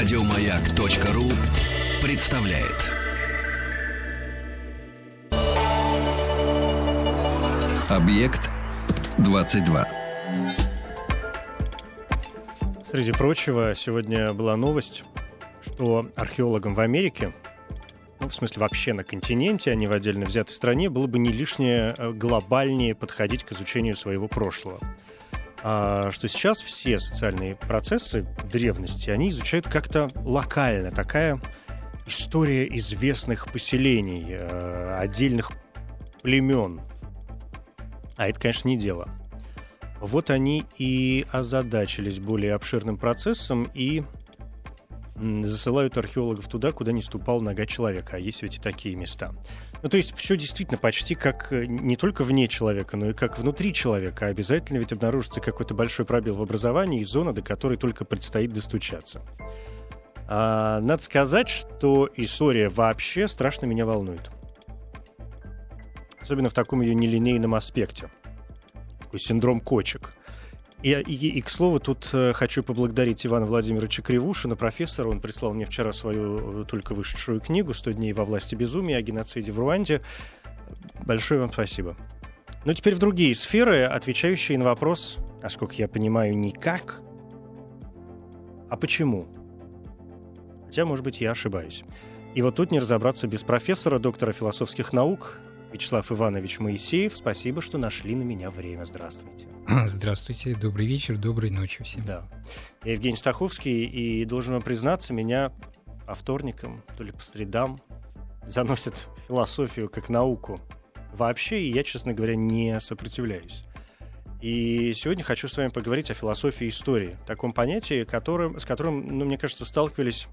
Радиомаяк.ру представляет. Объект 22. Среди прочего, сегодня была новость, что археологам в Америке, ну, в смысле вообще на континенте, а не в отдельно взятой стране, было бы не лишнее э, глобальнее подходить к изучению своего прошлого. А, что сейчас все социальные процессы древности, они изучают как-то локально. Такая история известных поселений, э, отдельных племен. А это, конечно, не дело. Вот они и озадачились более обширным процессом и засылают археологов туда, куда не ступал нога человека. А есть ведь и такие места. Ну, то есть все действительно почти как э, не только вне человека, но и как внутри человека. Обязательно ведь обнаружится какой-то большой пробел в образовании и зона, до которой только предстоит достучаться. А, надо сказать, что история вообще страшно меня волнует. Особенно в таком ее нелинейном аспекте. Такой синдром кочек. И, и, и, к слову, тут э, хочу поблагодарить Ивана Владимировича Кривушина, профессора. Он прислал мне вчера свою э, только вышедшую книгу «100 дней во власти безумия» о геноциде в Руанде. Большое вам спасибо. Ну, теперь в другие сферы, отвечающие на вопрос, насколько я понимаю, никак, а почему? Хотя, может быть, я ошибаюсь. И вот тут не разобраться без профессора, доктора философских наук, Вячеслав Иванович Моисеев. Спасибо, что нашли на меня время. Здравствуйте. Здравствуйте, добрый вечер, доброй ночи всем. Да. Я Евгений Стаховский, и должен вам признаться, меня по вторникам, то ли по средам, заносят философию как науку вообще, и я, честно говоря, не сопротивляюсь. И сегодня хочу с вами поговорить о философии истории, таком понятии, которым, с которым, ну, мне кажется, сталкивались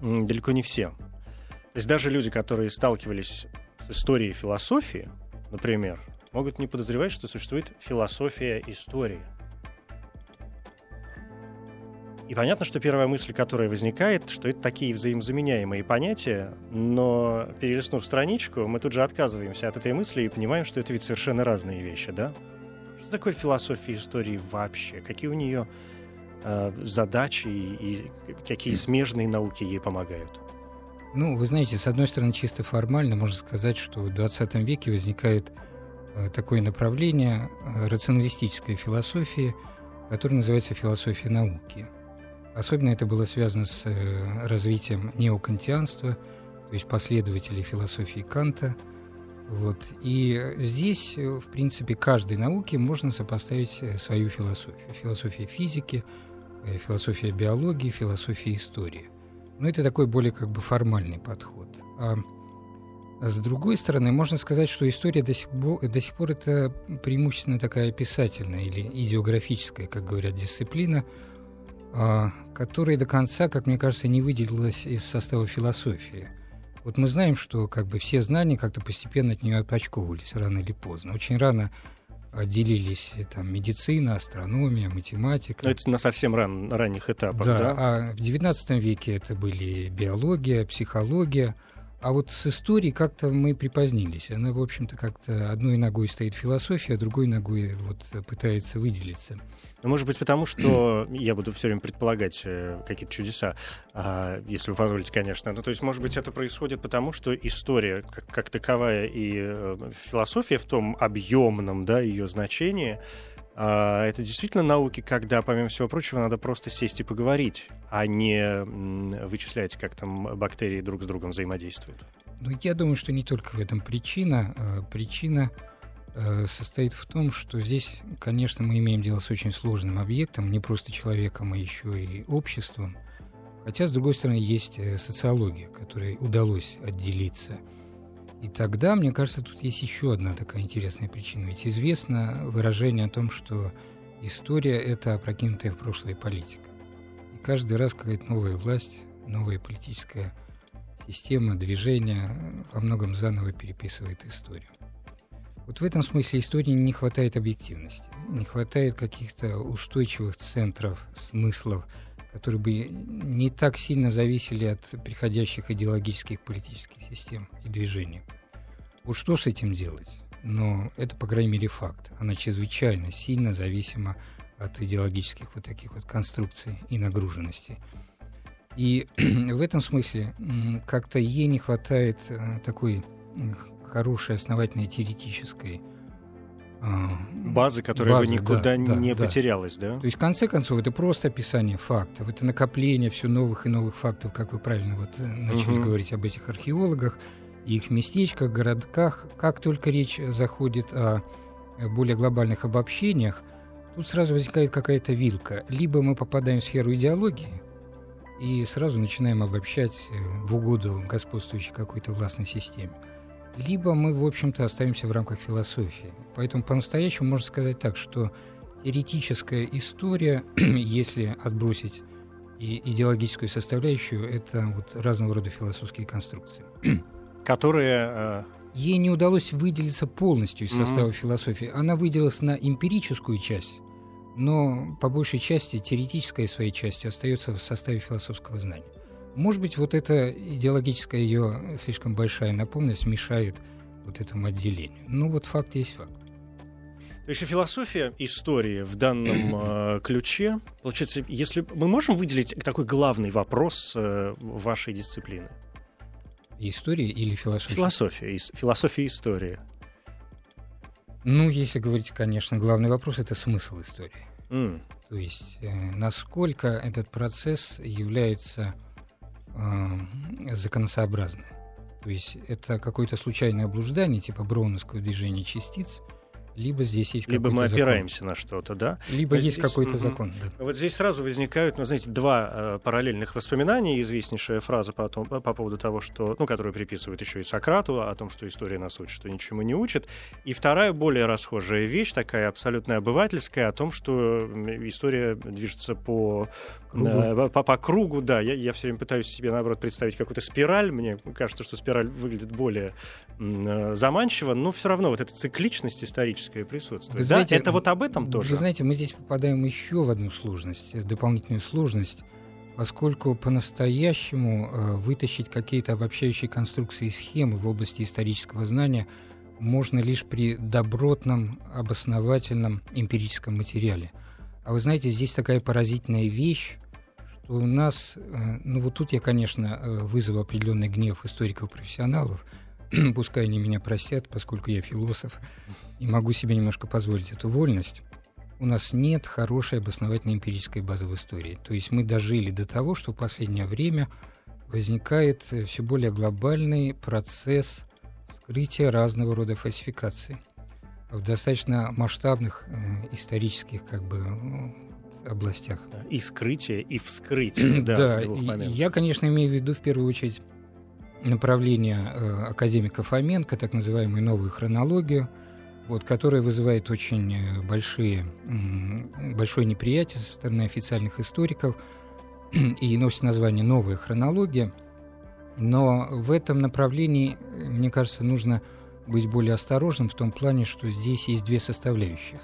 далеко не все. То есть даже люди, которые сталкивались с историей философии, например, могут не подозревать, что существует философия истории. И понятно, что первая мысль, которая возникает, что это такие взаимозаменяемые понятия, но перелистнув страничку, мы тут же отказываемся от этой мысли и понимаем, что это ведь совершенно разные вещи, да? Что такое философия истории вообще? Какие у нее э, задачи и, и какие смежные науки ей помогают? Ну, вы знаете, с одной стороны, чисто формально можно сказать, что в 20 веке возникает Э, такое направление э, рационалистической философии, которое называется философия науки. Особенно это было связано с э, развитием неокантианства, то есть последователей философии Канта. Вот. И здесь, в принципе, каждой науке можно сопоставить свою философию. Философия физики, философия биологии, философия истории. Но это такой более как бы формальный подход. А с другой стороны, можно сказать, что история до сих, пор, до сих пор это преимущественно такая писательная или идеографическая, как говорят, дисциплина, а, которая до конца, как мне кажется, не выделилась из состава философии. Вот мы знаем, что как бы все знания как-то постепенно от нее отпочковывались рано или поздно. Очень рано отделились там медицина, астрономия, математика. Но это на совсем ран, ранних этапах, да? Да, а в XIX веке это были биология, психология – а вот с историей как-то мы припозднились. Она, в общем-то, как-то одной ногой стоит философия, а другой ногой вот пытается выделиться. Ну, может быть, потому что я буду все время предполагать э, какие-то чудеса, э, если вы позволите, конечно. Ну, то есть, может быть, это происходит потому, что история как, как таковая и э, философия в том объемном, да, ее значении, это действительно науки, когда, помимо всего прочего, надо просто сесть и поговорить, а не вычислять, как там бактерии друг с другом взаимодействуют. Ну, я думаю, что не только в этом причина. А, причина э, состоит в том, что здесь, конечно, мы имеем дело с очень сложным объектом, не просто человеком, а еще и обществом. Хотя, с другой стороны, есть э, социология, которой удалось отделиться – и тогда, мне кажется, тут есть еще одна такая интересная причина. Ведь известно выражение о том, что история – это опрокинутая в прошлое политика. И каждый раз какая-то новая власть, новая политическая система, движение во многом заново переписывает историю. Вот в этом смысле истории не хватает объективности, не хватает каких-то устойчивых центров, смыслов, которые бы не так сильно зависели от приходящих идеологических политических систем и движений. Вот что с этим делать? Но это, по крайней мере, факт. Она чрезвычайно сильно зависима от идеологических вот таких вот конструкций и нагруженностей. И в этом смысле как-то ей не хватает э, такой хорошей, основательной теоретической базы, которая базы, бы никуда да, не да, потерялась, да. То есть, в конце концов, это просто описание фактов, это накопление все новых и новых фактов, как вы правильно вот э, начали угу. говорить об этих археологах, их местечках, городках. Как только речь заходит о более глобальных обобщениях, тут сразу возникает какая-то вилка. Либо мы попадаем в сферу идеологии и сразу начинаем обобщать э, в угоду господствующей какой-то властной системе – либо мы, в общем-то, остаемся в рамках философии. Поэтому по-настоящему можно сказать так, что теоретическая история, если отбросить и идеологическую составляющую, это вот разного рода философские конструкции. Которые... Э... Ей не удалось выделиться полностью из состава mm-hmm. философии. Она выделилась на эмпирическую часть, но по большей части теоретическая своей частью остается в составе философского знания. Может быть, вот эта идеологическая ее слишком большая наполненность мешает вот этому отделению. Ну вот факт есть факт. То есть философия истории в данном э, ключе, получается, если мы можем выделить такой главный вопрос э, вашей дисциплины? Истории или философия? Философия, ис- философия истории. Ну, если говорить, конечно, главный вопрос это смысл истории. Mm. То есть, э, насколько этот процесс является э, законосообразны. То есть это какое-то случайное облуждание, типа броуновского движения частиц – либо здесь есть Либо мы опираемся закон. на что-то, да? Либо а есть здесь, какой-то закон, да. Вот здесь сразу возникают, ну, знаете, два э, параллельных воспоминания. Известнейшая фраза по, том, по поводу того, что, ну, которую приписывают еще и Сократу, о том, что история нас учит, что ничему не учит. И вторая, более расхожая вещь, такая абсолютно обывательская, о том, что история движется по кругу, э, по, по кругу да. Я, я все время пытаюсь себе, наоборот, представить какую-то спираль. Мне кажется, что спираль выглядит более заманчиво, но все равно вот эта цикличность историческая присутствие. Вы знаете, да? Это вот об этом тоже. Вы знаете, мы здесь попадаем еще в одну сложность, дополнительную сложность, поскольку по-настоящему э, вытащить какие-то обобщающие конструкции и схемы в области исторического знания можно лишь при добротном, обосновательном эмпирическом материале. А вы знаете, здесь такая поразительная вещь, что у нас, э, ну вот тут я, конечно, э, вызову определенный гнев историков-профессионалов – пускай они меня простят, поскольку я философ и могу себе немножко позволить эту вольность, у нас нет хорошей обосновательной эмпирической базы в истории. То есть мы дожили до того, что в последнее время возникает э, все более глобальный процесс скрытия разного рода фальсификаций в достаточно масштабных э, исторических как бы э, областях. И скрытие, и вскрытие. да, да я, конечно, имею в виду в первую очередь направление э, академика Фоменко, так называемую новую хронологию, вот, которая вызывает очень э, большие, большое неприятие со стороны официальных историков и носит название «Новая хронология». Но в этом направлении, мне кажется, нужно быть более осторожным в том плане, что здесь есть две составляющих.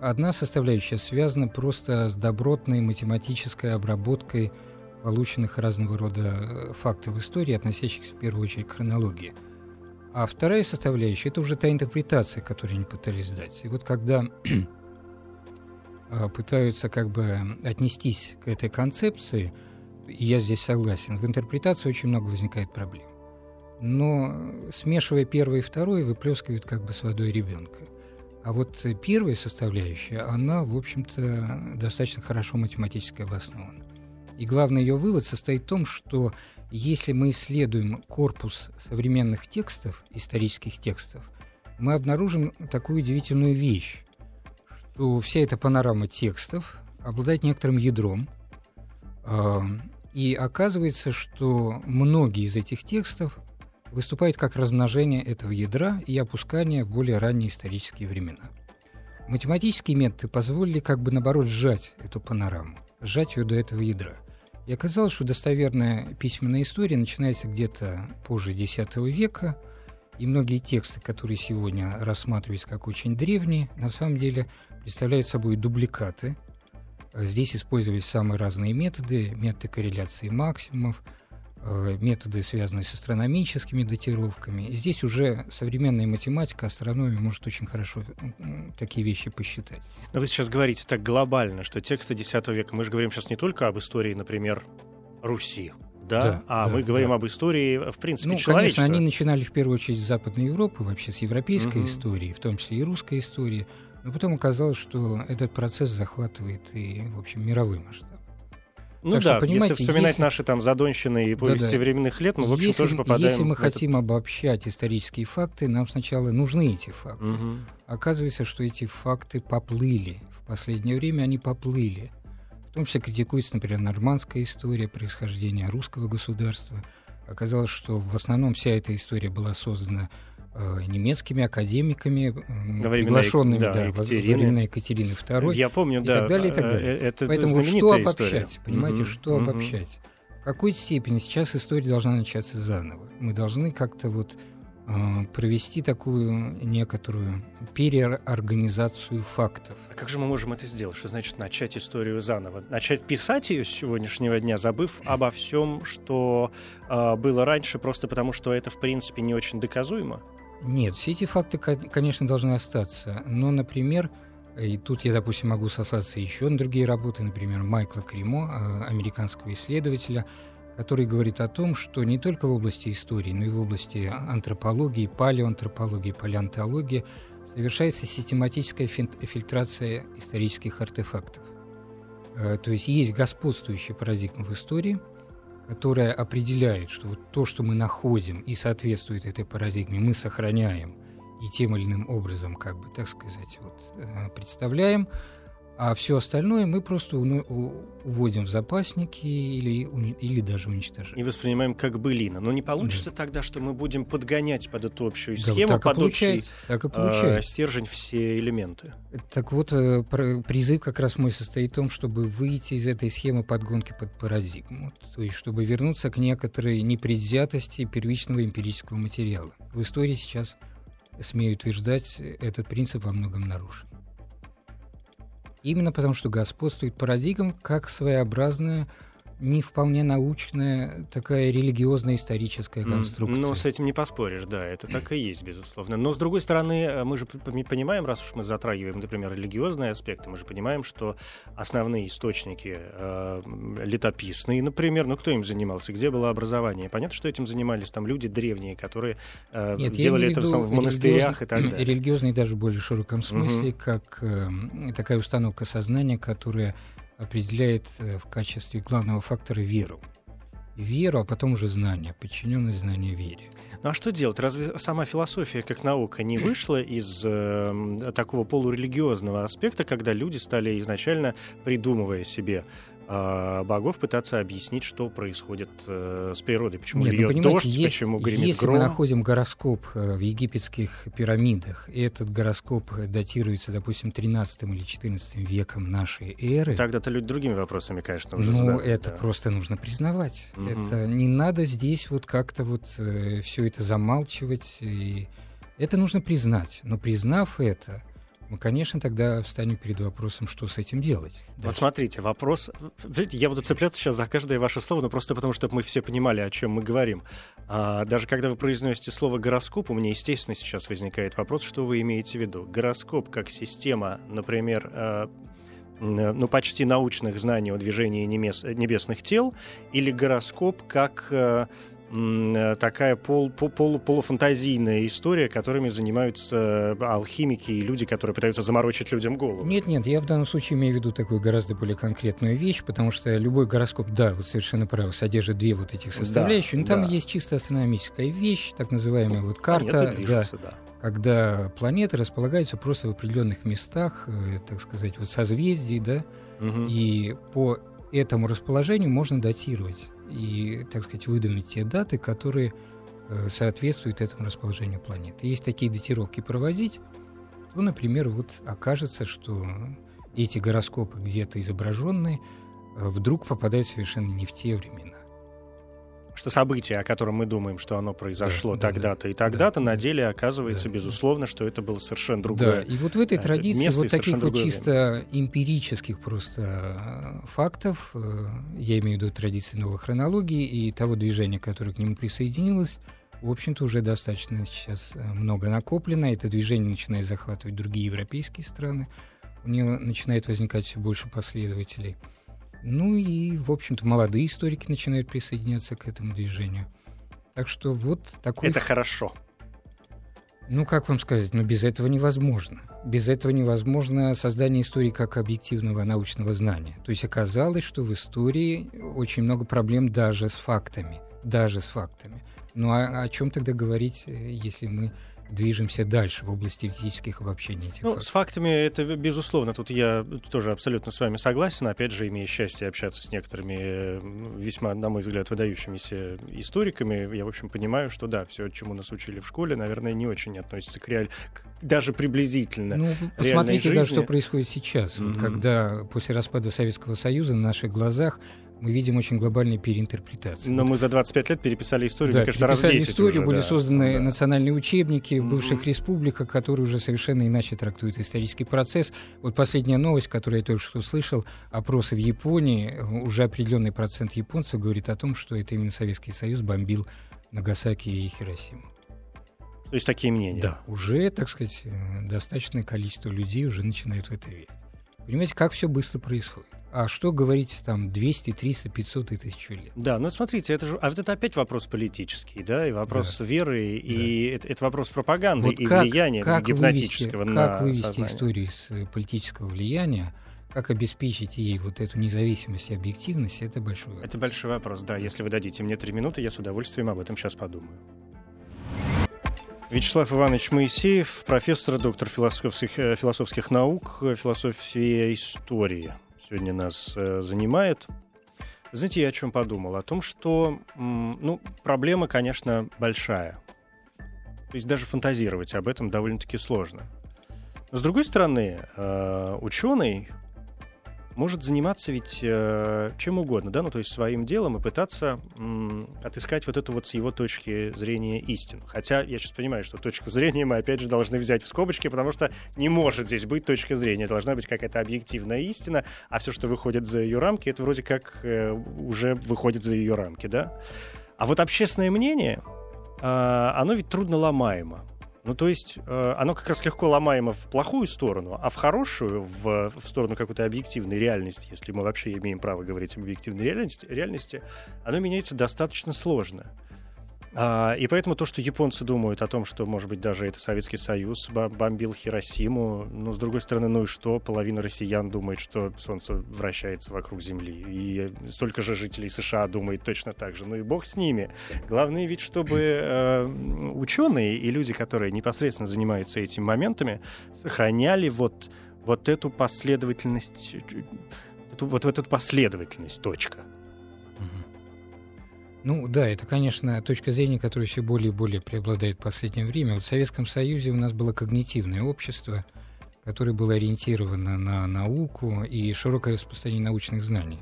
Одна составляющая связана просто с добротной математической обработкой – полученных разного рода э, фактов истории, относящихся в первую очередь к хронологии. А вторая составляющая – это уже та интерпретация, которую они пытались дать. И вот когда а, пытаются как бы отнестись к этой концепции, и я здесь согласен, в интерпретации очень много возникает проблем. Но смешивая первое и второе, выплескивают как бы с водой ребенка. А вот первая составляющая, она, в общем-то, достаточно хорошо математически обоснована. И главный ее вывод состоит в том, что если мы исследуем корпус современных текстов, исторических текстов, мы обнаружим такую удивительную вещь, что вся эта панорама текстов обладает некоторым ядром, э, и оказывается, что многие из этих текстов выступают как размножение этого ядра и опускание в более ранние исторические времена. Математические методы позволили как бы наоборот сжать эту панораму, сжать ее до этого ядра. И оказалось, что достоверная письменная история начинается где-то позже X века, и многие тексты, которые сегодня рассматриваются как очень древние, на самом деле представляют собой дубликаты. Здесь использовались самые разные методы, методы корреляции максимумов, методы, связанные с астрономическими датировками. Здесь уже современная математика, астрономия может очень хорошо такие вещи посчитать. Но вы сейчас говорите так глобально, что тексты X века, мы же говорим сейчас не только об истории, например, Руси. Да? Да, а да, мы говорим да. об истории, в принципе, Ну, человечества. конечно, они начинали в первую очередь с Западной Европы, вообще с европейской Мгм. истории, в том числе и русской истории. Но потом оказалось, что этот процесс захватывает и, в общем, мировой масштаб. Ну Так что, да, понимаете, если вспоминать если- наши там задонщины и повести Да-да. временных лет, мы, в общем, если, тоже попадаем если мы в этот- хотим обобщать исторические факты, нам сначала нужны эти факты. Мгм. Оказывается, что эти факты поплыли. В последнее время они поплыли. В том числе критикуется, например, нормандская история происхождения русского государства. Оказалось, что в основном вся эта история была создана немецкими академиками, э, времена приглашенными да, да, во- во времена Екатерины II. Я помню, и да. так далее, и так э, далее. э, Это Поэтому что обобщать? история. Понимаете, Мгм, что мгм. обобщать? В какой степени сейчас история должна начаться заново? Мы должны как-то вот э, провести такую некоторую переорганизацию фактов. А как же мы можем это сделать? Что значит начать историю заново? Начать писать ее с сегодняшнего дня, забыв обо всем, что э, было раньше, просто потому что это, в принципе, не очень доказуемо? Нет, все эти факты, ко- конечно, должны остаться. Но, например, и тут я, допустим, могу сослаться еще на другие работы, например, Майкла Кримо, э, американского исследователя, который говорит о том, что не только в области истории, но и в области антропологии, палеоантропологии, палеонтологии совершается систематическая фильтрация исторических артефактов. Э, То есть есть господствующая парадигма в истории, которая определяет, что вот то, что мы находим и соответствует этой парадигме, мы сохраняем и тем или иным образом, как бы, так сказать, вот, э, представляем, а все остальное мы просто уводим в запасники или, или даже уничтожаем. И воспринимаем как былина. Но не получится тогда, что мы будем подгонять под эту общую Да, схему, так и под общий получается. Так и э, получается. стержень все элементы. Так вот, э, пр- призыв как раз мой состоит в том, чтобы выйти из этой схемы подгонки под парадигму. То есть, чтобы вернуться к некоторой непредвзятости первичного эмпирического материала. В истории сейчас, смею утверждать, этот принцип во многом нарушен. Именно потому, что господствует парадигма как своеобразная, не вполне научная, такая религиозная историческая М, конструкция. Ну, с этим не поспоришь, да, это так и есть, безусловно. Но, с другой стороны, э, мы же понимаем, раз уж мы затрагиваем, например, религиозные аспекты, мы же понимаем, что основные источники э, летописные, например, ну, кто им занимался, где было образование? Понятно, что этим занимались там люди древние, которые э, Нет, делали это в, в монастырях и так далее. Религиозный даже в более широком смысле, как э, такая установка сознания, которая определяет э, в качестве главного фактора веру. Веру, а потом уже знание, подчиненность знания вере. Ну а что делать? Разве сама философия как наука не вышла из э, такого полурелигиозного аспекта, когда люди стали изначально, придумывая себе богов, пытаться объяснить, что происходит э, с природой, почему Нет, ну, льет дождь, е- почему гремит если гром. мы находим гороскоп э, в египетских пирамидах, и этот гороскоп э, датируется, допустим, 13 или 14 веком нашей эры, Тогда-то люди другими вопросами, конечно, уже Ну, задают, это да. просто нужно признавать. Мгм. Это не надо здесь вот как-то вот все это замалчивать. И это нужно признать. Но признав это, мы, конечно, тогда встанем перед вопросом, что с этим делать. Вот дальше. смотрите, вопрос... Видите, я буду цепляться сейчас за каждое ваше слово, но просто потому, чтобы мы все понимали, о чем мы говорим. А, даже когда вы произносите слово «гороскоп», у меня, естественно, сейчас возникает вопрос, что вы имеете в виду. Гороскоп как система, например, э, ну, почти научных знаний о движении немес- небесных тел, или гороскоп как э, такая пол, по- полу- полуфантазийная история, которыми занимаются алхимики и люди, которые пытаются заморочить людям голову. Нет, нет, я в данном случае имею в виду такую гораздо более конкретную вещь, потому что любой гороскоп, да, вы совершенно правы, содержит две вот этих составляющих, но там да. есть чисто астрономическая вещь, так называемая вот карта, Планеты да, да. когда планеты располагаются просто в определенных местах, э, так сказать, вот созвездий, да, Мгм. и по этому расположению можно датировать и, так сказать, выдвинуть те даты, которые э, соответствуют этому расположению планет. И Если такие датировки проводить, то, например, вот окажется, что эти гороскопы где-то изображенные э, вдруг попадают совершенно не в те времена. Что событие, о котором мы думаем, что оно произошло Да, да, тогда-то и да, тогда-то, да. на деле оказывается, Да. безусловно, что это было совершенно Да, другое. и вот в этой э, традиции и вот таких вот чисто эмпирических просто э, фактов, э, я имею в виду традиции новой хронологии и того движения, которое к нему присоединилось, в общем-то, уже достаточно сейчас много накоплено. Это движение начинает захватывать другие европейские страны. У него начинает возникать все больше последователей. Ну и, в общем-то, молодые историки начинают присоединяться к этому движению. Так что вот такой... Это хорошо. Ну, как вам сказать, но без этого невозможно. Без этого невозможно создание истории как объективного научного знания. То есть оказалось, что в истории очень много проблем даже с фактами. Даже с фактами. Ну а о чем тогда говорить, э, если мы движемся дальше в области теоретических обобщений этих ну, фактов. С фактами это безусловно. Тут я тоже абсолютно с вами согласен. Опять же, имея счастье общаться с некоторыми э, весьма, на мой взгляд, выдающимися историками, я, в общем, понимаю, что да, все, чему нас учили в школе, наверное, не очень относится к реаль... даже приблизительно. Ну, посмотрите, да, что происходит сейчас, mm-hmm. когда после распада Советского Союза на наших глазах мы видим очень глобальные переинтерпретации. Но вот. мы за 25 лет переписали историю, да, мне кажется, раз 10 историю, уже, были да. созданы да. национальные учебники в бывших mm-hmm. республиках, которые уже совершенно иначе трактуют исторический процесс. Вот последняя новость, которую я только что слышал, опросы в Японии, уже определенный процент японцев говорит о том, что это именно Советский Союз бомбил Нагасаки и Хиросиму. То есть такие мнения? Да, уже, так сказать, э, достаточное количество людей уже начинают в это верить. Понимаете, как все быстро происходит. А что говорить там 200, 300, 500 и тысячу лет? Да, ну смотрите, это же, а вот это опять вопрос политический, да, и вопрос да. веры, и да. это, это вопрос пропаганды вот и как, влияния как гипнотического вывести, на Как вывести сознание? историю из э, политического влияния, как обеспечить ей вот эту независимость и объективность, это большой вопрос. Это большой вопрос, да. Если вы дадите мне три минуты, я с удовольствием об этом сейчас подумаю. Вячеслав Иванович Моисеев, профессор, доктор философских, э, философских наук, философия истории сегодня нас э, занимает. знаете, я о чем подумал? О том, что, ну, проблема, конечно, большая. То есть даже фантазировать об этом довольно-таки сложно. Но, с другой стороны, э, ученый может заниматься ведь э, чем угодно, да, ну то есть своим делом и пытаться м, отыскать вот эту вот с его точки зрения истину. Хотя я сейчас понимаю, что точку зрения мы опять же должны взять в скобочки, потому что не может здесь быть точка зрения, должна быть какая-то объективная истина, а все, что выходит за ее рамки, это вроде как э, уже выходит за ее рамки, да. А вот общественное мнение, э, оно ведь трудно ломаемо. Ну, то есть э, оно как раз легко ломаемо в плохую сторону, а в хорошую, в, в сторону какой-то объективной реальности, если мы вообще имеем право говорить об объективной реальности, реальности оно меняется достаточно сложно. А, и поэтому то, что японцы думают о том, что, может быть, даже это Советский Союз бомбил Хиросиму, ну, с другой стороны, ну и что? Половина россиян думает, что Солнце вращается вокруг Земли. И столько же жителей США думает точно так же. Ну и бог с ними. Главное ведь, чтобы э, ученые и люди, которые непосредственно занимаются этими моментами, сохраняли вот, вот эту последовательность, эту, вот эту последовательность, точка. Ну да, это, конечно, точка зрения, которая все более и более преобладает в последнее время. Вот в Советском Союзе у нас было когнитивное общество, которое было ориентировано на науку и широкое распространение научных знаний.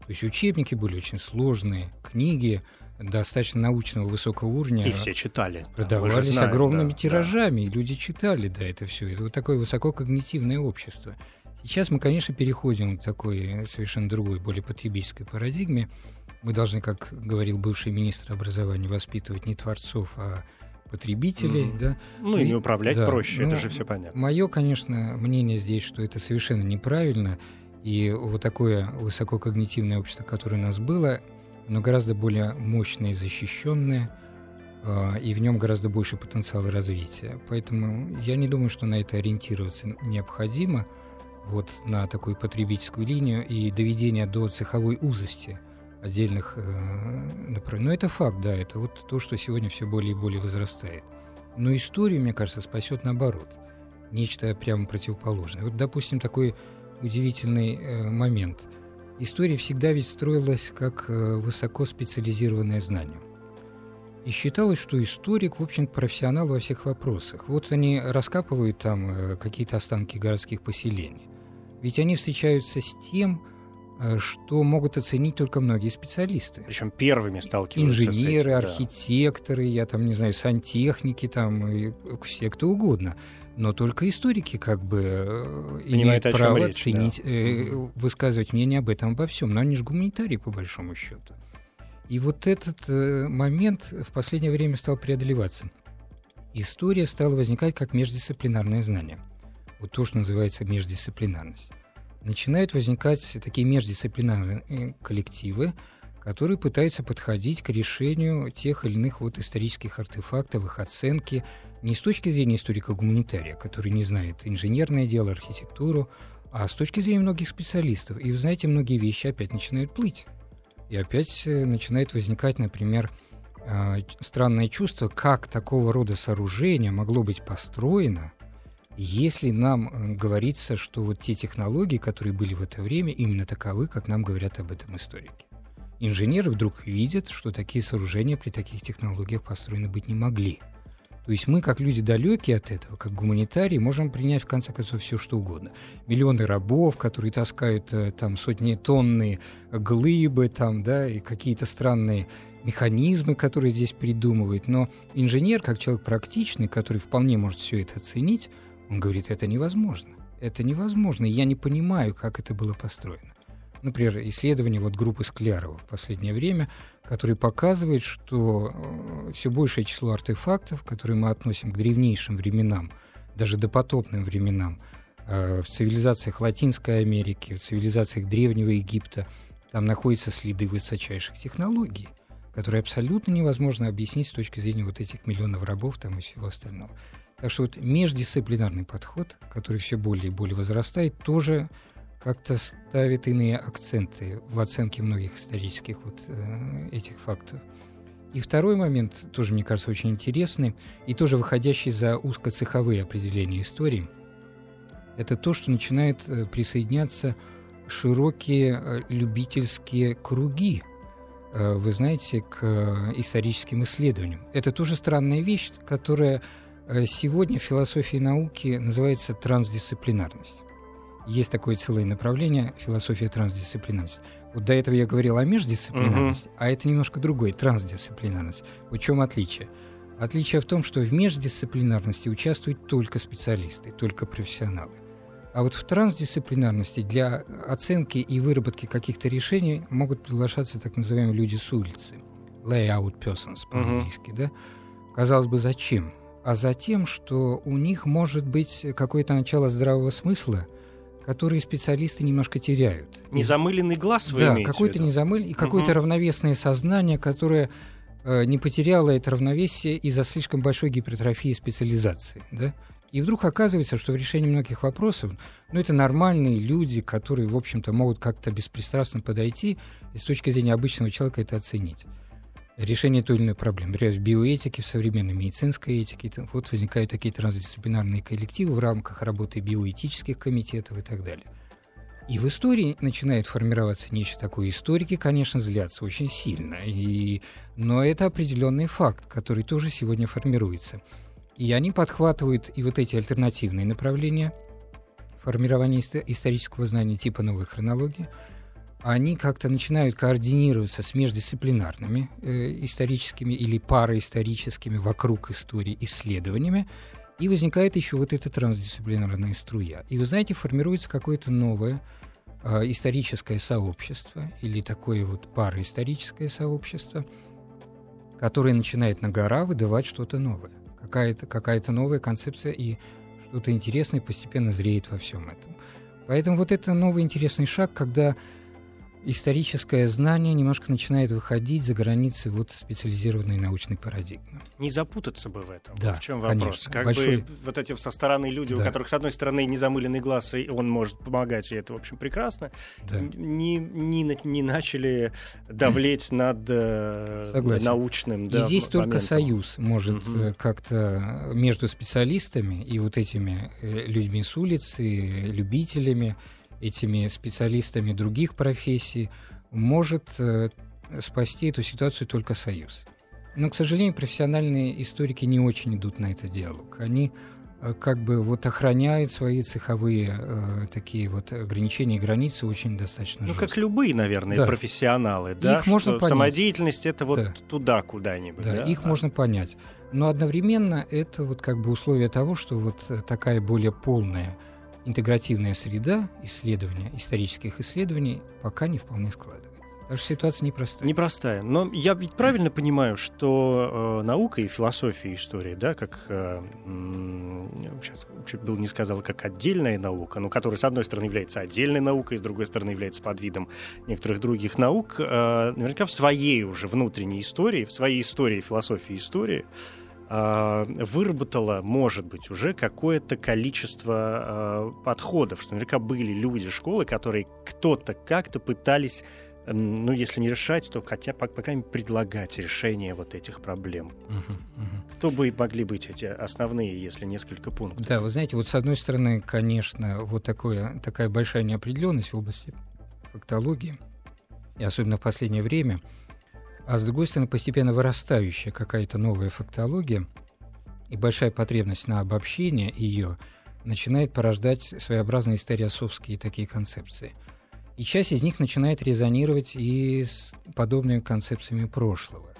То есть учебники были очень сложные, книги достаточно научного высокого уровня. И все читали. Продавались знаем, огромными да, тиражами, да. и люди читали, да, это все. Это вот такое высококогнитивное общество. Сейчас мы, конечно, переходим к такой совершенно другой, более потребительской парадигме, мы должны, как говорил бывший министр образования, воспитывать не творцов, а потребителей, mm-hmm. да. Ну, и не управлять да, проще, ну, это же все понятно. Мое, конечно, мнение здесь, что это совершенно неправильно, и вот такое высококогнитивное общество, которое у нас было, оно гораздо более мощное и защищенное, а, и в нем гораздо больше потенциала развития. Поэтому я не думаю, что на это ориентироваться необходимо, вот на такую потребительскую линию и доведение до цеховой узости – отдельных э, направлений. Но это факт, да, это вот то, что сегодня все более и более возрастает. Но историю, мне кажется, спасет наоборот. Нечто прямо противоположное. Вот, допустим, такой удивительный э, момент. История всегда ведь строилась как э, высоко специализированное знание. И считалось, что историк, в общем профессионал во всех вопросах. Вот они раскапывают там э, какие-то останки городских поселений. Ведь они встречаются с тем, Э, что могут оценить только многие специалисты. Причем первыми сталкиваются Инженеры, этим, архитекторы, да. я там не знаю, сантехники, там и все кто угодно. Но только историки как бы э, Понимает, имеют право речь, ценить, да. э, высказывать мнение об этом обо всем. Но они же гуманитарии, по большому счету. И вот этот э, момент в последнее время стал преодолеваться. История стала возникать как междисциплинарное знание. Вот то, что называется междисциплинарность. начинают возникать такие междисциплинарные коллективы, которые пытаются подходить к решению тех или иных вот исторических артефактов, их оценки, не с точки зрения историка-гуманитария, который не знает инженерное дело, архитектуру, а с точки зрения многих специалистов. И вы знаете, многие вещи опять начинают плыть. И опять э, начинает возникать, например, а, странное чувство, как такого рода сооружение могло быть построено, если нам э, говорится, что вот те технологии, которые были в это время, именно таковы, как нам говорят об этом историки. Инженеры вдруг видят, что такие сооружения при таких технологиях построены быть не могли. То есть мы, как люди далекие от этого, как гуманитарии, можем принять, в конце концов, все что угодно. Миллионы рабов, которые таскают э, там сотни тонны глыбы, там, да, и какие-то странные механизмы, которые здесь придумывают. Но инженер, как человек практичный, который вполне может все это оценить, он говорит, это невозможно. Это невозможно. Я не понимаю, как это было построено например, исследование вот группы Склярова в последнее время, который показывает, что э, все большее число артефактов, которые мы относим к древнейшим временам, даже допотопным временам, э, в цивилизациях Латинской Америки, в цивилизациях Древнего Египта, там находятся следы высочайших технологий, которые абсолютно невозможно объяснить с точки зрения вот этих миллионов рабов там и всего остального. Так что вот междисциплинарный подход, который все более и более возрастает, тоже как-то ставит иные акценты в оценке многих исторических вот э, этих фактов. И второй момент, тоже, мне кажется, очень интересный, и тоже выходящий за узкоцеховые определения истории, это то, что начинают э, присоединяться широкие э, любительские круги, вы знаете, к историческим исследованиям. Это тоже странная вещь, которая сегодня в философии науки называется трансдисциплинарность. Есть такое целое направление философия трансдисциплинарности. Вот до этого я говорил о междисциплинарности, угу. а это немножко другое, трансдисциплинарность. В чем отличие? Отличие в том, что в междисциплинарности участвуют только специалисты, только профессионалы. А вот в трансдисциплинарности для оценки и выработки каких-то решений могут приглашаться так называемые люди с улицы. Layout persons по-английски, uh да? Казалось бы, зачем? А за тем, что у них может быть какое-то начало здравого смысла – которые специалисты немножко теряют. Незамыленный глаз вы Да, какой-то незамыленный, и какое-то угу. равновесное сознание, которое э, не потеряло это равновесие из-за слишком большой гипертрофии специализации. Да? И вдруг оказывается, что в решении многих вопросов, ну, это нормальные люди, которые, в общем-то, могут как-то беспристрастно подойти и с точки зрения обычного человека это оценить решение той или иной проблемы. Например, в биоэтике, в современной медицинской этике, вот возникают такие трансдисциплинарные коллективы в рамках работы биоэтических комитетов и так далее. И в истории начинает формироваться нечто такое. Историки, конечно, злятся очень сильно, и... но это определенный факт, который тоже сегодня формируется. И они подхватывают и вот эти альтернативные направления формирования исторического знания типа новой хронологии – они как-то начинают координироваться с междисциплинарными э, историческими или параисторическими вокруг истории исследованиями, и возникает еще вот эта трансдисциплинарная струя. И вы знаете, формируется какое-то новое э, историческое сообщество или такое вот параисторическое сообщество, которое начинает на гора выдавать что-то новое. Какая-то какая новая концепция и что-то интересное постепенно зреет во всем этом. Поэтому вот это новый интересный шаг, когда историческое знание немножко начинает выходить за границы вот специализированной научной парадигмы. Не запутаться бы в этом. Да, в чем вопрос? Конечно. Как Большой... бы вот эти со стороны люди, да. у которых, с одной стороны, незамыленный глаз, и он может помогать, и это, в общем, прекрасно, да. не, не, не начали давлеть над э, Согласен. научным да, И здесь моментом. только союз может угу. как-то между специалистами и вот этими э, людьми с улицы, любителями, этими специалистами других профессий, может э, спасти эту ситуацию только союз. Но, к сожалению, профессиональные историки не очень идут на этот диалог. Они э, как бы вот охраняют свои цеховые э, такие вот ограничения и границы очень достаточно Ну, жестко. как любые, наверное, да. профессионалы, да? Их можно понять. Самодеятельность — это вот да. туда куда-нибудь. Да, да? их а. можно понять. Но одновременно это вот как бы условие того, что вот такая более полная интегративная среда исследования, исторических исследований пока не вполне складывается. Так что ситуация непростая. Непростая. Но я ведь правильно понимаю, что э, наука и философия истории, да, как э, сейчас чуть было не сказал, как отдельная наука, но которая, с одной стороны, является отдельной наукой, с другой стороны, является подвидом некоторых других наук, э, наверняка в своей уже внутренней истории, в своей истории философии истории, э, выработала, может быть, уже какое-то количество э, подходов, что наверняка были люди школы, которые кто-то как-то пытались ну, если не решать, то хотя, по, по крайней мере, предлагать решение вот этих проблем. Uh-huh, uh-huh. Кто бы могли быть эти основные, если несколько пунктов? Да, вы знаете, вот с одной стороны, конечно, вот такое, такая большая неопределенность в области фактологии, и особенно в последнее время, а с другой стороны, постепенно вырастающая какая-то новая фактология и большая потребность на обобщение ее начинает порождать своеобразные историосовские такие концепции – и часть из них начинает резонировать и с подобными концепциями прошлого.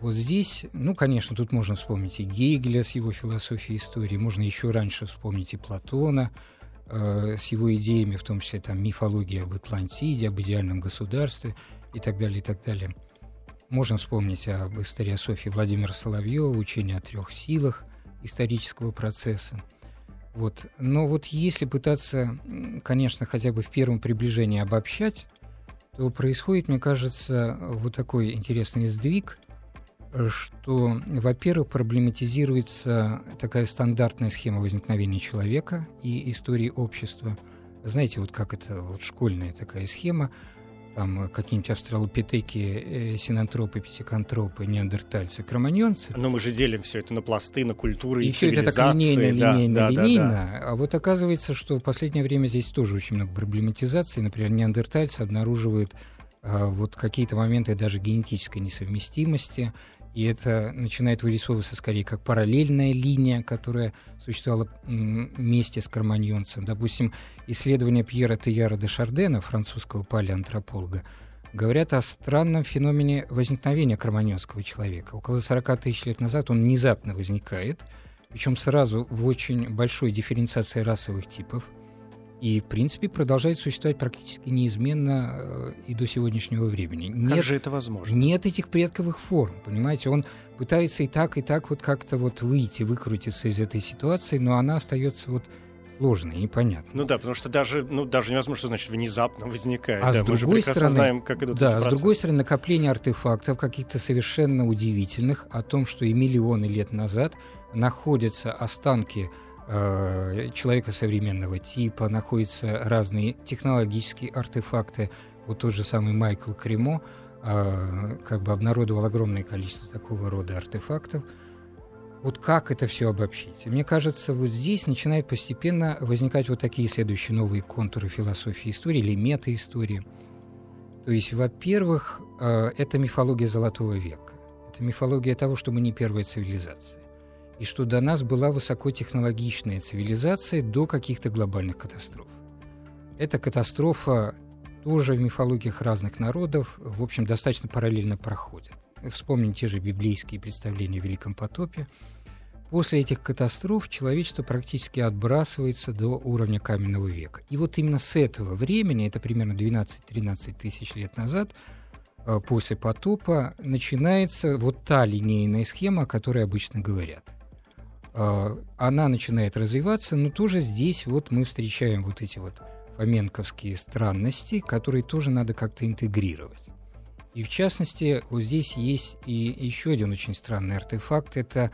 Вот здесь, ну, конечно, тут можно вспомнить и Гегеля с его философией истории, можно еще раньше вспомнить и Платона э, с его идеями, в том числе там мифология об Атлантиде, об идеальном государстве и так далее, и так далее. Можно вспомнить об историософии Владимира Соловьева, учение о трех силах исторического процесса – вот. Но вот если пытаться, конечно, хотя бы в первом приближении обобщать, то происходит, мне кажется, вот такой интересный сдвиг, что, во-первых, проблематизируется такая стандартная схема возникновения человека и истории общества. Знаете, вот как это вот школьная такая схема – там какие-нибудь австралопитеки, э, синантропы, пятикантропы, неандертальцы, кроманьонцы. Но мы же делим все это на пласты, на культуры и, и все это так линейно, да, линейно, да, линейно. Да, да. А вот оказывается, что в последнее время здесь тоже очень много проблематизации. Например, неандертальцы обнаруживают а, вот какие-то моменты даже генетической несовместимости, и это начинает вырисовываться скорее как параллельная линия, которая существовала вместе с карманьонцем. Допустим, исследования Пьера Тияра де Шардена, французского палеантрополога, говорят о странном феномене возникновения карманьонского человека. Около 40 тысяч лет назад он внезапно возникает, причем сразу в очень большой дифференциации расовых типов – и, в принципе, продолжает существовать практически неизменно э, и до сегодняшнего времени. Нет, как же это возможно? Нет этих предковых форм, понимаете? Он пытается и так, и так вот как-то вот выйти, выкрутиться из этой ситуации, но она остается вот сложной, непонятной. Ну да, потому что даже, ну, даже невозможно, что значит внезапно возникает. А да, с другой стороны, знаем, как идут да, с другой стороны, накопление артефактов каких-то совершенно удивительных о том, что и миллионы лет назад находятся останки Э, человека современного типа, находятся разные технологические артефакты. Вот тот же самый Майкл Кремо э, как бы обнародовал огромное количество такого рода артефактов. Вот как это все обобщить? Мне кажется, вот здесь начинают постепенно возникать вот такие следующие новые контуры философии истории или метаистории. То есть, во-первых, э, это мифология Золотого века. Это мифология того, что мы не первая цивилизация и что до нас была высокотехнологичная цивилизация до каких-то глобальных катастроф. Эта катастрофа тоже в мифологиях разных народов, в общем, достаточно параллельно проходит. Вспомним те же библейские представления о Великом потопе. После этих катастроф человечество практически отбрасывается до уровня каменного века. И вот именно с этого времени, это примерно 12-13 тысяч лет назад, э, после потопа, начинается вот та линейная схема, о которой обычно говорят. А, она начинает развиваться, но тоже здесь вот мы встречаем вот эти вот фоменковские странности, которые тоже надо как-то интегрировать. И в частности, вот здесь есть и еще один очень странный артефакт. Это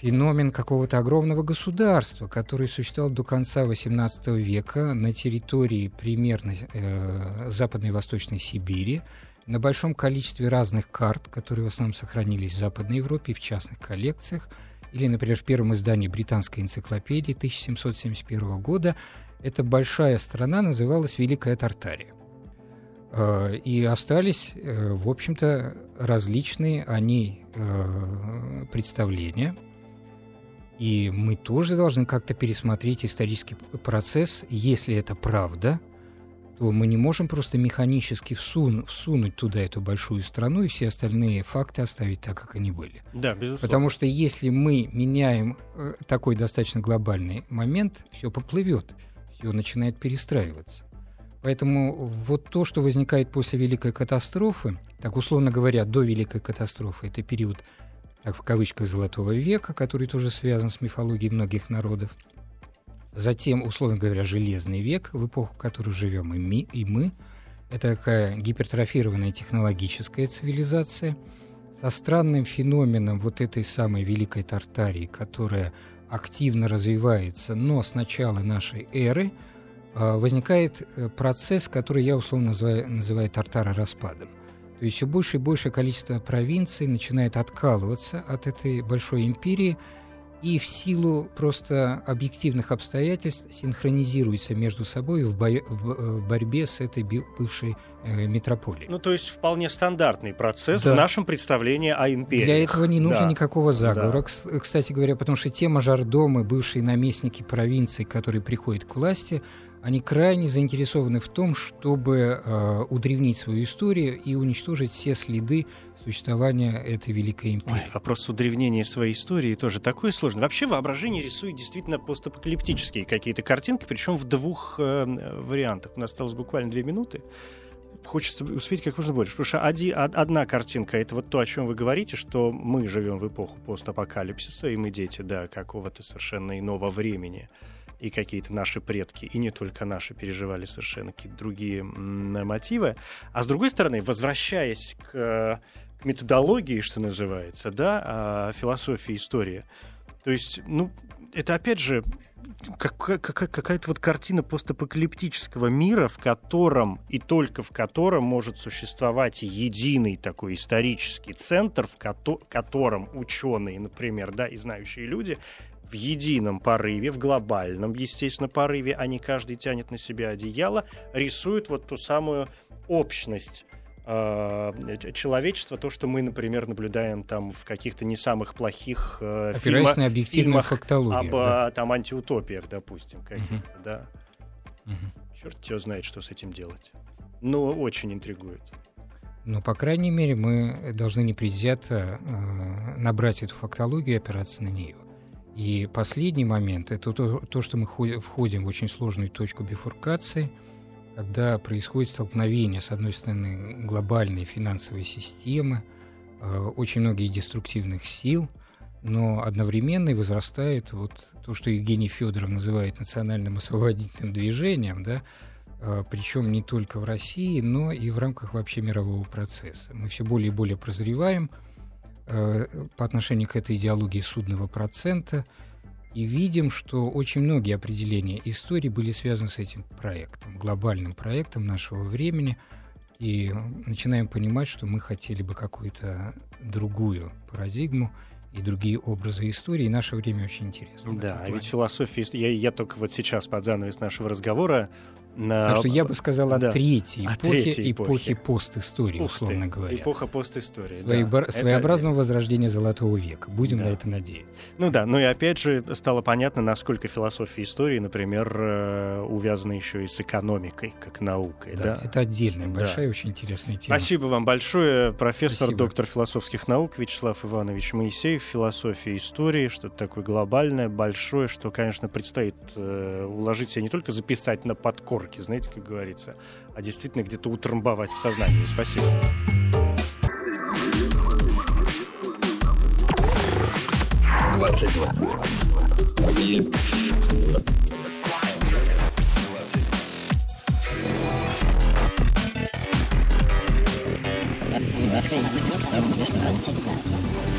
феномен какого-то огромного государства, который существовал до конца XVIII века на территории примерно э, Западной и Восточной Сибири, на большом количестве разных карт, которые в основном сохранились в Западной Европе в частных коллекциях – или, например, в первом издании британской энциклопедии 1771 года эта большая страна называлась Великая Тартария. Э, и остались, э, в общем-то, различные о ней э, представления. И мы тоже должны как-то пересмотреть исторический процесс, если это правда – то мы не можем просто механически всун, всунуть туда эту большую страну и все остальные факты оставить так, как они были. Да, безусловно. Потому что если мы меняем э, такой достаточно глобальный момент, все поплывет, все начинает перестраиваться. Поэтому вот то, что возникает после Великой катастрофы, так условно говоря, до Великой катастрофы, это период, так в кавычках, Золотого века, который тоже связан с мифологией многих народов. Затем, условно говоря, Железный век, в эпоху, в которой живем и мы, и мы. Это такая гипертрофированная технологическая цивилизация со странным феноменом вот этой самой Великой Тартарии, которая активно развивается, но с начала нашей эры – а, возникает э, процесс, который я условно называю, называю тартаро-распадом. То есть все больше и большее количество провинций начинает откалываться от этой большой империи и в силу просто объективных обстоятельств синхронизируется между собой в, бо- э, в борьбе с этой бывшей э, метрополией. Ну, то есть вполне стандартный процесс да. в нашем представлении о империи. Для этого не нужно да. никакого заговора, да. кстати говоря, потому что те мажордомы, бывшие наместники провинций, которые приходят к власти, они крайне заинтересованы в том, чтобы э, удревнить свою историю и уничтожить все следы существования этой великой империи. Ой, вопрос удревнения своей истории тоже такой сложный. Вообще воображение рисует действительно постапокалиптические какие-то картинки, причем в двух э, вариантах. У нас осталось буквально две минуты. Хочется успеть как можно больше. Потому что оди, одна картинка — это вот то, о чем вы говорите, что мы живем в эпоху постапокалипсиса, и мы дети, да, какого-то совершенно иного времени и какие-то наши предки, и не только наши, переживали совершенно какие-то другие мотивы. А с другой стороны, возвращаясь к, к методологии, что называется, да, а, философии истории, то есть, ну, это опять же какая-то вот картина постапокалиптического мира, в котором и только в котором может существовать единый такой исторический центр, в котором ученые, например, да, и знающие люди едином порыве, в глобальном, естественно, порыве, а не каждый тянет на себя одеяло, рисуют вот ту самую общность э, человечества, то, что мы, например, наблюдаем там в каких-то не самых плохих э, фильмах, на фильмах об да. там антиутопиях, допустим, каких-то, угу. да. Угу. Черт его знает, что с этим делать. Но очень интригует. Но, по крайней мере, мы должны непредвзято э, набрать эту фактологию и опираться на нее. И последний момент – это то, то, что мы входим в очень сложную точку бифуркации, когда происходит столкновение, с одной стороны, глобальной финансовой системы, э, очень многих деструктивных сил, но одновременно и возрастает вот то, что Евгений Федоров называет национальным освободительным движением, да, э, причем не только в России, но и в рамках вообще мирового процесса. Мы все более и более прозреваем – по отношению к этой идеологии судного процента и видим, что очень многие определения истории были связаны с этим проектом, глобальным проектом нашего времени, и начинаем понимать, что мы хотели бы какую-то другую парадигму и другие образы истории, и наше время очень интересно. Да, а ведь философия... Я, я только вот сейчас под занавес нашего разговора Так что я бы сказал о да. третьей эпохе, третьей эпохе. эпохе постистории, условно говоря. Эпоха постистории, Своебор... да. Своеобразного это... возрождения Золотого века. Будем да. на это надеяться. Ну да, ну и опять же стало понятно, насколько философия истории, например, э, увязана еще и с экономикой, как наукой. Да, да? это отдельная, большая, да. очень интересная тема. Спасибо вам большое, профессор, Спасибо. доктор философских наук Вячеслав Иванович Моисеев, философия истории, что-то такое глобальное, большое, что, конечно, предстоит э, уложить себя не только записать на подкор горки, знаете, как говорится, а действительно где-то утрамбовать в сознании. Спасибо. Двадцать два.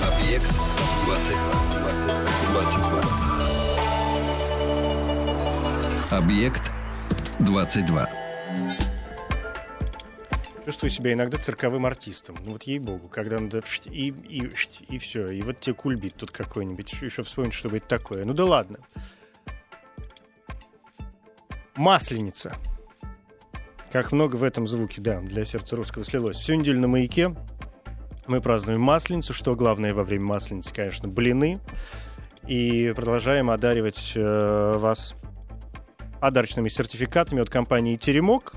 Объект 22. 22. Объект 22. Чувствую себя иногда цирковым артистом. Ну вот ей-богу, когда надо и, и, и все. И вот тебе кульбит тут какой-нибудь. Еще, вспомнить, что будет такое. Ну да ладно. Масленица. Как много в этом звуке, да, для сердца русского слилось. Всю неделю на маяке мы празднуем Масленицу. Что главное во время Масленицы, конечно, блины. И продолжаем одаривать э, вас подарочными сертификатами от компании «Теремок».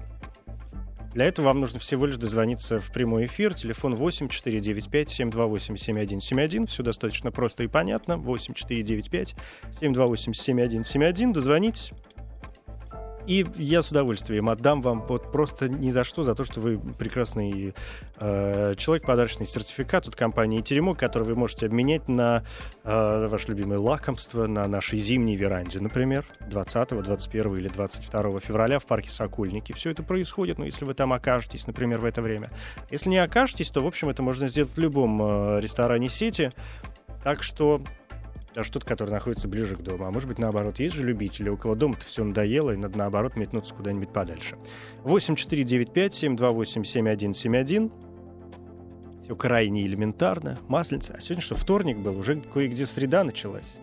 Для этого вам нужно всего лишь дозвониться в прямой эфир. Телефон 8 495 728 7171. Все достаточно просто и понятно. 8 495 728 7171. Дозвонитесь И я с удовольствием отдам вам вот просто ни за что, за то, что вы прекрасный э, человек, подарочный сертификат от компании «Теремок», который вы можете обменять на э, ваше любимое лакомство, на нашей зимней веранде, например, 20, 21 или 22 февраля в парке «Сокольники». Все это происходит, ну, если вы там окажетесь, например, в это время. Если не окажетесь, то, в общем, это можно сделать в любом э, ресторане сети. Так что даже тот, который находится ближе к дому. А может быть, наоборот, есть же любители, около дома-то все надоело, и надо, наоборот, метнуться куда-нибудь подальше. 8495-728-7171. Все крайне элементарно. Масленица. А сегодня что, вторник был? Уже кое-где среда началась.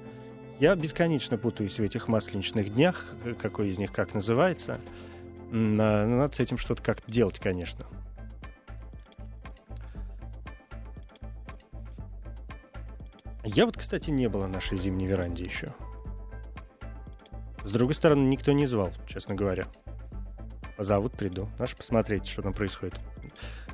Я бесконечно путаюсь в этих масленичных днях, какой из них как называется. Надо с этим что-то как-то делать, конечно. Я вот, кстати, не был на нашей зимней веранде еще. С другой стороны, никто не звал, честно говоря. Позовут, приду. Наш посмотреть, что там происходит.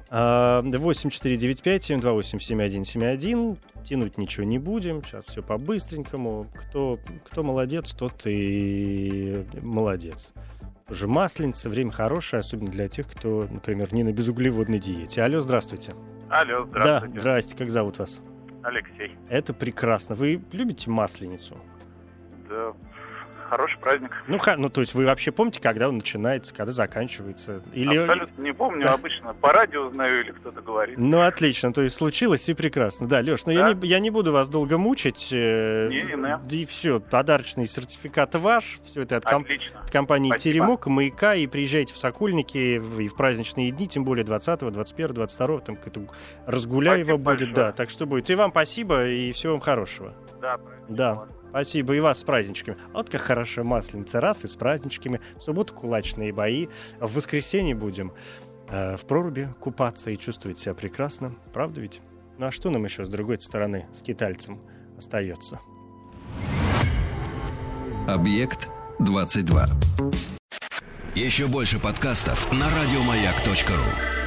8495-728-7171. А, Тянуть ничего не будем. Сейчас все по-быстренькому. Кто, кто молодец, тот и молодец. Уже масленица, время хорошее, особенно для тех, кто, например, не на безуглеводной диете. Алло, здравствуйте. Алло, здравствуйте. Да, здрасте, как зовут вас? Алексей. Это прекрасно. Вы любите масленицу? Да, хороший праздник. Ну, ну, то есть вы вообще помните, когда он начинается, когда заканчивается? Или... Абсолютно не помню, да. обычно по радио знаю или кто-то говорит. Ну, отлично, то есть случилось и прекрасно. Да, Леш, ну да? Я, не, я не буду вас долго мучить. Э, не, не, не. И все, подарочный сертификат ваш, все это от, комп... от компании Спасибо. Теремок, Маяка, и приезжайте в Сокольники и в праздничные дни, тем более 20, 21, 22, там какой-то разгуляево будет, большое. да, так что будет. И вам спасибо, и всего вам хорошего. Да, да. Спасибо и вас с праздничками. Вот как хорошо масленица раз и с праздничками. В субботу кулачные бои. В воскресенье будем э, в проруби купаться и чувствовать себя прекрасно. Правда ведь? Ну а что нам еще с другой стороны, с китайцем, остается? Объект 22. Еще больше подкастов на радиомаяк.ру